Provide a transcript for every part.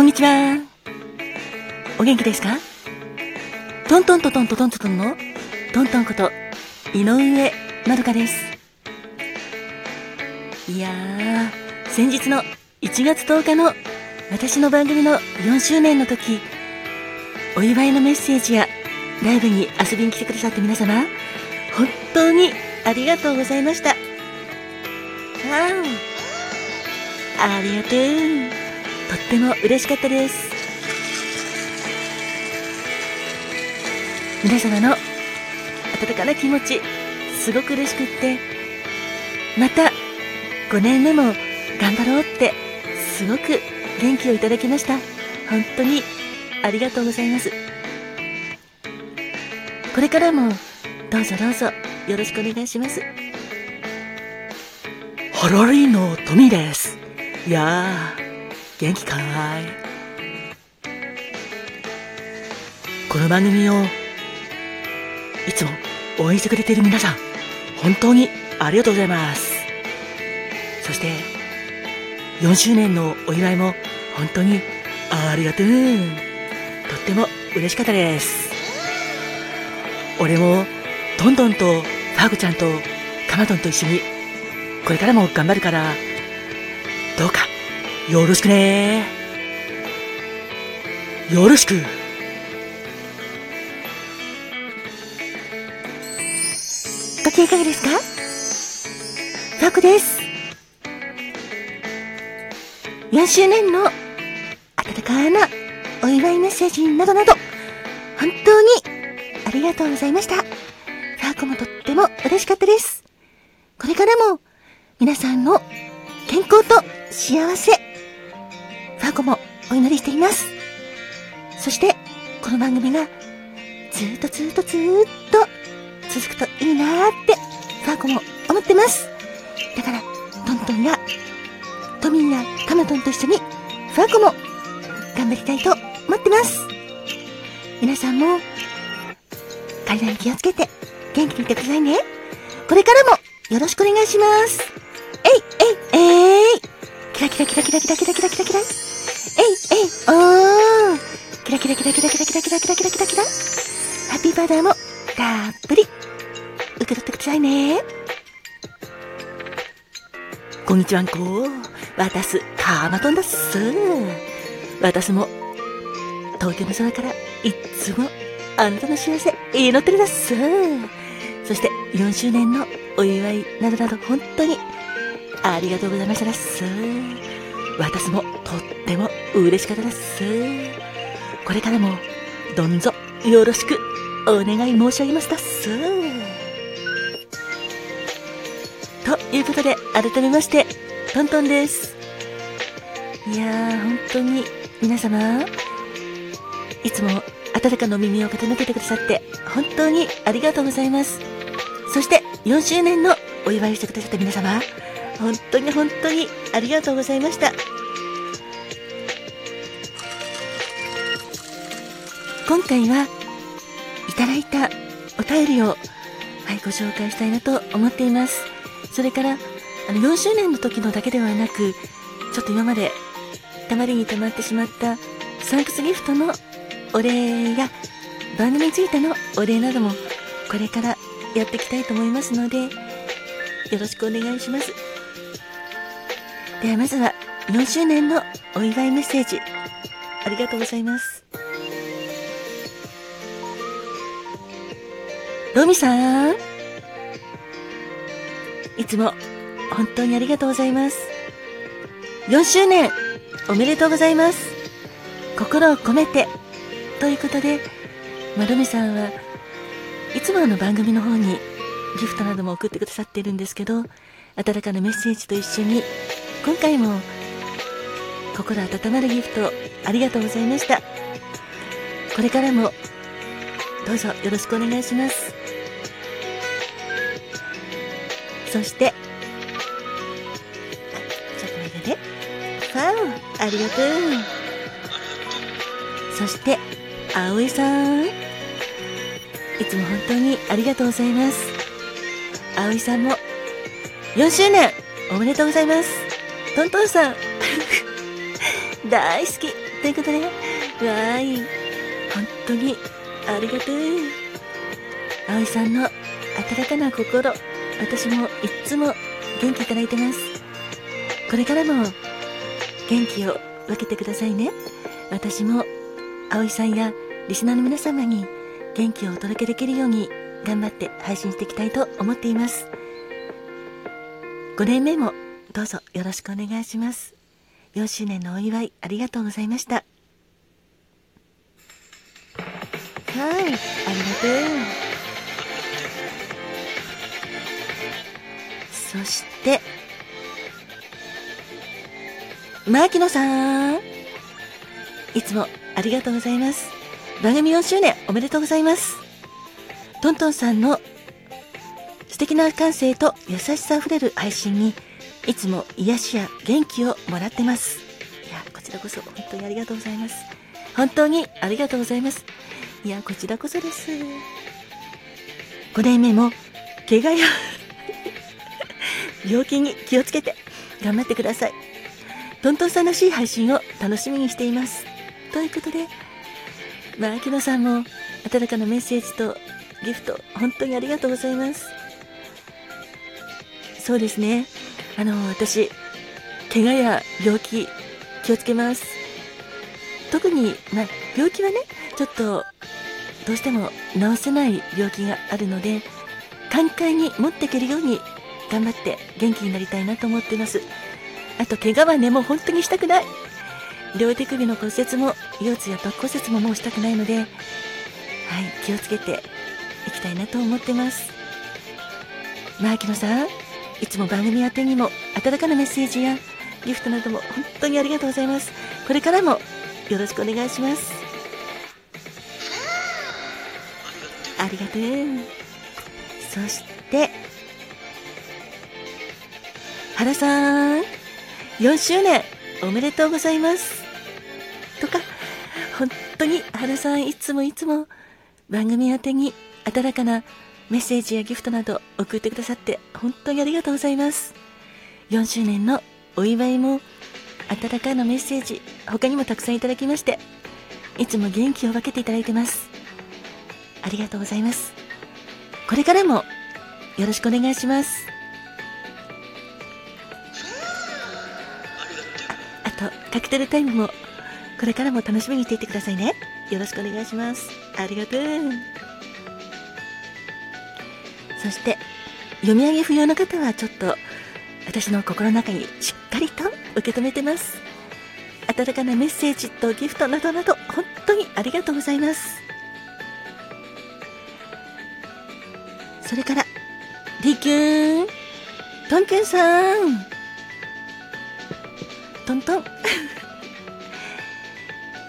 こんにちは。お元気ですか？トントントントントントンのトントンこと井上まどかです。いやー、先日の1月10日の私の番組の4周年の時、お祝いのメッセージやライブに遊びに来てくださった皆様、本当にありがとうございました。あありがとう。とっても嬉しかったです。皆様の温かな気持ち、すごく嬉しくって、また5年目も頑張ろうって、すごく元気をいただきました。本当にありがとうございます。これからもどうぞどうぞよろしくお願いします。ハラリーのトミーです。いや、元気かーい。この番組をいつも応援してくれている皆さん、本当にありがとうございます。そして、4周年のお祝いも本当にありがとう。とっても嬉しかったです。俺も、トントンとファーグちゃんとカマトンと一緒に、これからも頑張るから、どうか、よろしくねよろしくご機嫌いかがですか？ファーグです。4周年の温かなお祝いメッセージなどなど、本当にありがとうございました。ファーコもとっても嬉しかったです。これからも皆さんの健康と幸せ、ファーコもお祈りしています。そして、この番組がずっとずっとずっと続くといいなーって、ファーコも思ってます。だから、トントンやトミーやカマトンと一緒に、ファーコも頑張りたいと思ってます。皆さんも、体に気をつけて、元気にいてくださいね。これからも、よろしくお願いします。えい、えい、えい。キラキラキラキラキラキラキラキラキラ。えい、えい、おー。キラキラキラキラキラキラキラキラキラキラキラ。ハッピーバーダーも、たっぷり、受け取ってくださいね。こんにちはんこ。私、カーマトンだっす。私も、東京の空から、いつも、あなたの幸せ、祈ってるだっす。そして、4周年のお祝いなどなど、本当に、ありがとうございましただっす。私も、とっても嬉しかったです。これからも、どんぞ、よろしく、お願い申し上げますだっす。ということで、改めまして、トントンです。いやー、本当に、皆様、いつも温かな耳を傾けてくださって、本当にありがとうございます。そして、4周年のお祝いをしてくださった皆様、本当に本当にありがとうございました。今回は、いただいたお便りを、はい、ご紹介したいなと思っています。それから、あの、4周年の時のだけではなく、ちょっと今まで、たまりに溜まってしまったサンクスギフトのお礼や、番組についてのお礼なども、これからやっていきたいと思いますので、よろしくお願いします。ではまずは、4周年のお祝いメッセージ、ありがとうございます。ロミさんいつも本当にありがとうございます。4周年おめでとうございます。心を込めてということで、まどみさんはいつもあの番組の方にギフトなども送ってくださってるんですけど、温かなメッセージと一緒に今回も心温まるギフトありがとうございました。これからもどうぞよろしくお願いします。そして、ちょっと待ってね。ファン、ありがとう。そして、葵さん。いつも本当にありがとうございます。葵さんも、4周年、おめでとうございます。トントンさん、大好き。ということで、わーい。本当に、ありがとう。葵さんの温かな心、私もいっつも元気いただいてます。これからも元気を分けてくださいね。私も葵さんやリスナーの皆様に元気をお届けできるように頑張って配信していきたいと思っています。5年目もどうぞよろしくお願いします。4周年のお祝いありがとうございました。はい、ありがとう。そして、牧野さん。いつもありがとうございます。番組4周年おめでとうございます。トントンさんの素敵な感性と優しさあふれる配信にいつも癒しや元気をもらってます。いや、こちらこそ本当にありがとうございます。本当にありがとうございます。いや、こちらこそです。5年目も、怪我や 病気に気をつけて頑張ってください。トントンさんらしい配信を楽しみにしています。ということで、まあ、秋野さんも温かなメッセージとギフト、本当にありがとうございます。そうですね。あの、私、怪我や病気、気をつけます。特に、まあ、病気はね、ちょっと、どうしても治せない病気があるので、寛解に持っていけるように頑張って元気になりたいなと思っています。あと、怪我はね、もう本当にしたくない。両手首の骨折も、腰痛や突骨折ももうしたくないので、はい、気をつけていきたいなと思ってます。まあ、秋野さん、いつも番組宛にも温かなメッセージやギフトなども本当にありがとうございます。これからもよろしくお願いします。ありがとう。そして、原さん、4周年おめでとうございます。とか、本当に原さんいつもいつも番組宛に温かなメッセージやギフトなど送ってくださって本当にありがとうございます。4周年のお祝いも温かなメッセージ他にもたくさんいただきましていつも元気を分けていただいてます。ありがとうございます。これからもよろしくお願いします。あと、カクテルタイムもこれからも楽しみにしていてくださいね。よろしくお願いします。ありがとう。そして、読み上げ不要の方はちょっと、私の心の中にしっかりと受け止めてます。温かなメッセージとギフトなどなど、本当にありがとうございます。それから、リキューン、トンキュンさん、トントン、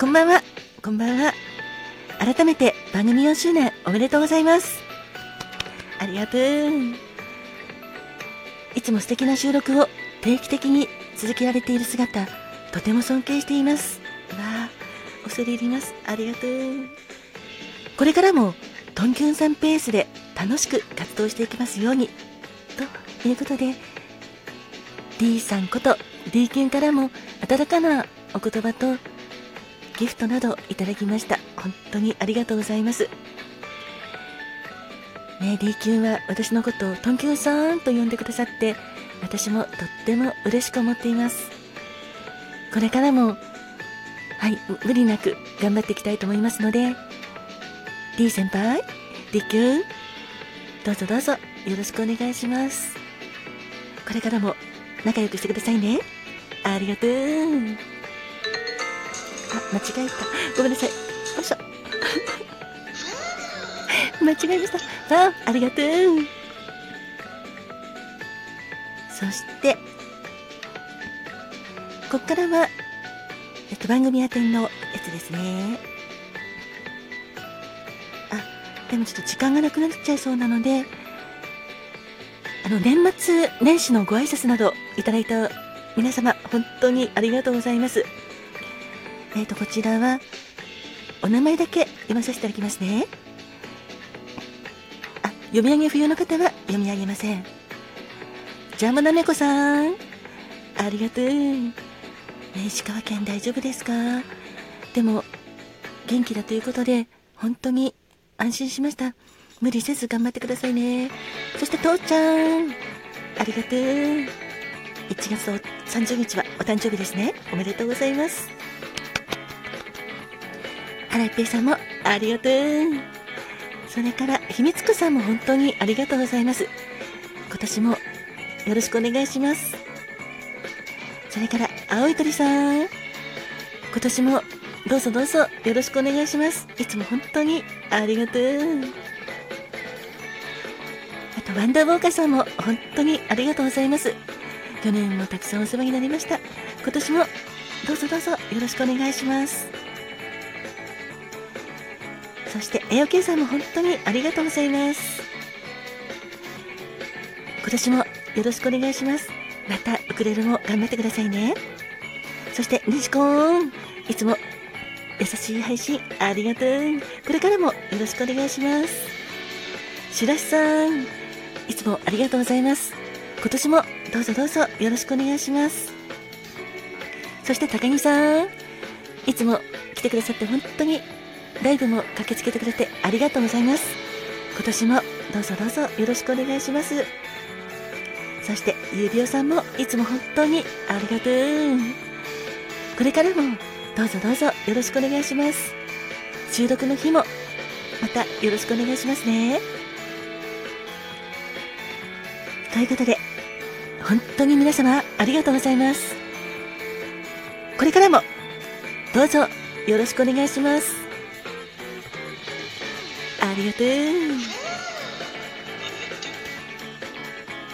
こんばんは、こんばんは。改めて番組4周年おめでとうございます。ありがとう。いつも素敵な収録を定期的に続けられている姿、とても尊敬しています。わあ、恐れ入ります。ありがとう。これからも、トンキュンさんペースで楽しく活動していきますように。ということで、D さんこと D キュンからも温かなお言葉とギフトなどいただきました。本当にありがとうございます。ね、D 級は私のことをトンキュンさんと呼んでくださって、私もとっても嬉しく思っています。これからも、はい、無理なく頑張っていきたいと思いますので、D 先輩、D 級、どうぞどうぞよろしくお願いします。これからも仲良くしてくださいね。ありがとう。あ、間違えた。ごめんなさい。よいしょ。間違えました。あ、ありがとう。そして、こっからは、えっと、番組宛てのやつですね。あ、でもちょっと時間がなくなっちゃいそうなので、あの、年末年始のご挨拶などいただいた皆様、本当にありがとうございます。えっ、ー、と、こちらは、お名前だけ読まさせていただきますね。読み上げ不要の方は読み上げません。ジャムナメコさん、ありがとう。石川県大丈夫ですか？ても元気だということで、本当に安心しました。無理せず頑張ってくださいね。そして、父ちゃん、ありがとう。1月30日はお誕生日ですね。おめでとうございます。原一平さんもありがとう。それから、秘密子さんも本当にありがとうございます。今年もよろしくお願いします。それから、青い鳥さん。今年もどうぞどうぞよろしくお願いします。いつも本当にありがとう。あと、ワンダーウォーカーさんも本当にありがとうございます。去年もたくさんお世話になりました。今年もどうぞどうぞよろしくお願いします。そして、エオケイさんも本当にありがとうございます。今年もよろしくお願いします。また、ウクレレも頑張ってくださいね。そして、ニシコーン、いつも優しい配信ありがとう。これからもよろしくお願いします。しらしさん、いつもありがとうございます。今年もどうぞどうぞよろしくお願いします。そして高木さん、いつも来てくださって本当にライブも駆けつけてくれてありがとうございます。今年もどうぞどうぞよろしくお願いします。そして、ゆうびおさんもいつも本当にありがとう。これからもどうぞどうぞよろしくお願いします。収録の日もまたよろしくお願いしますね。ということで、本当に皆様ありがとうございます。これからもどうぞよろしくお願いします。ありがとう。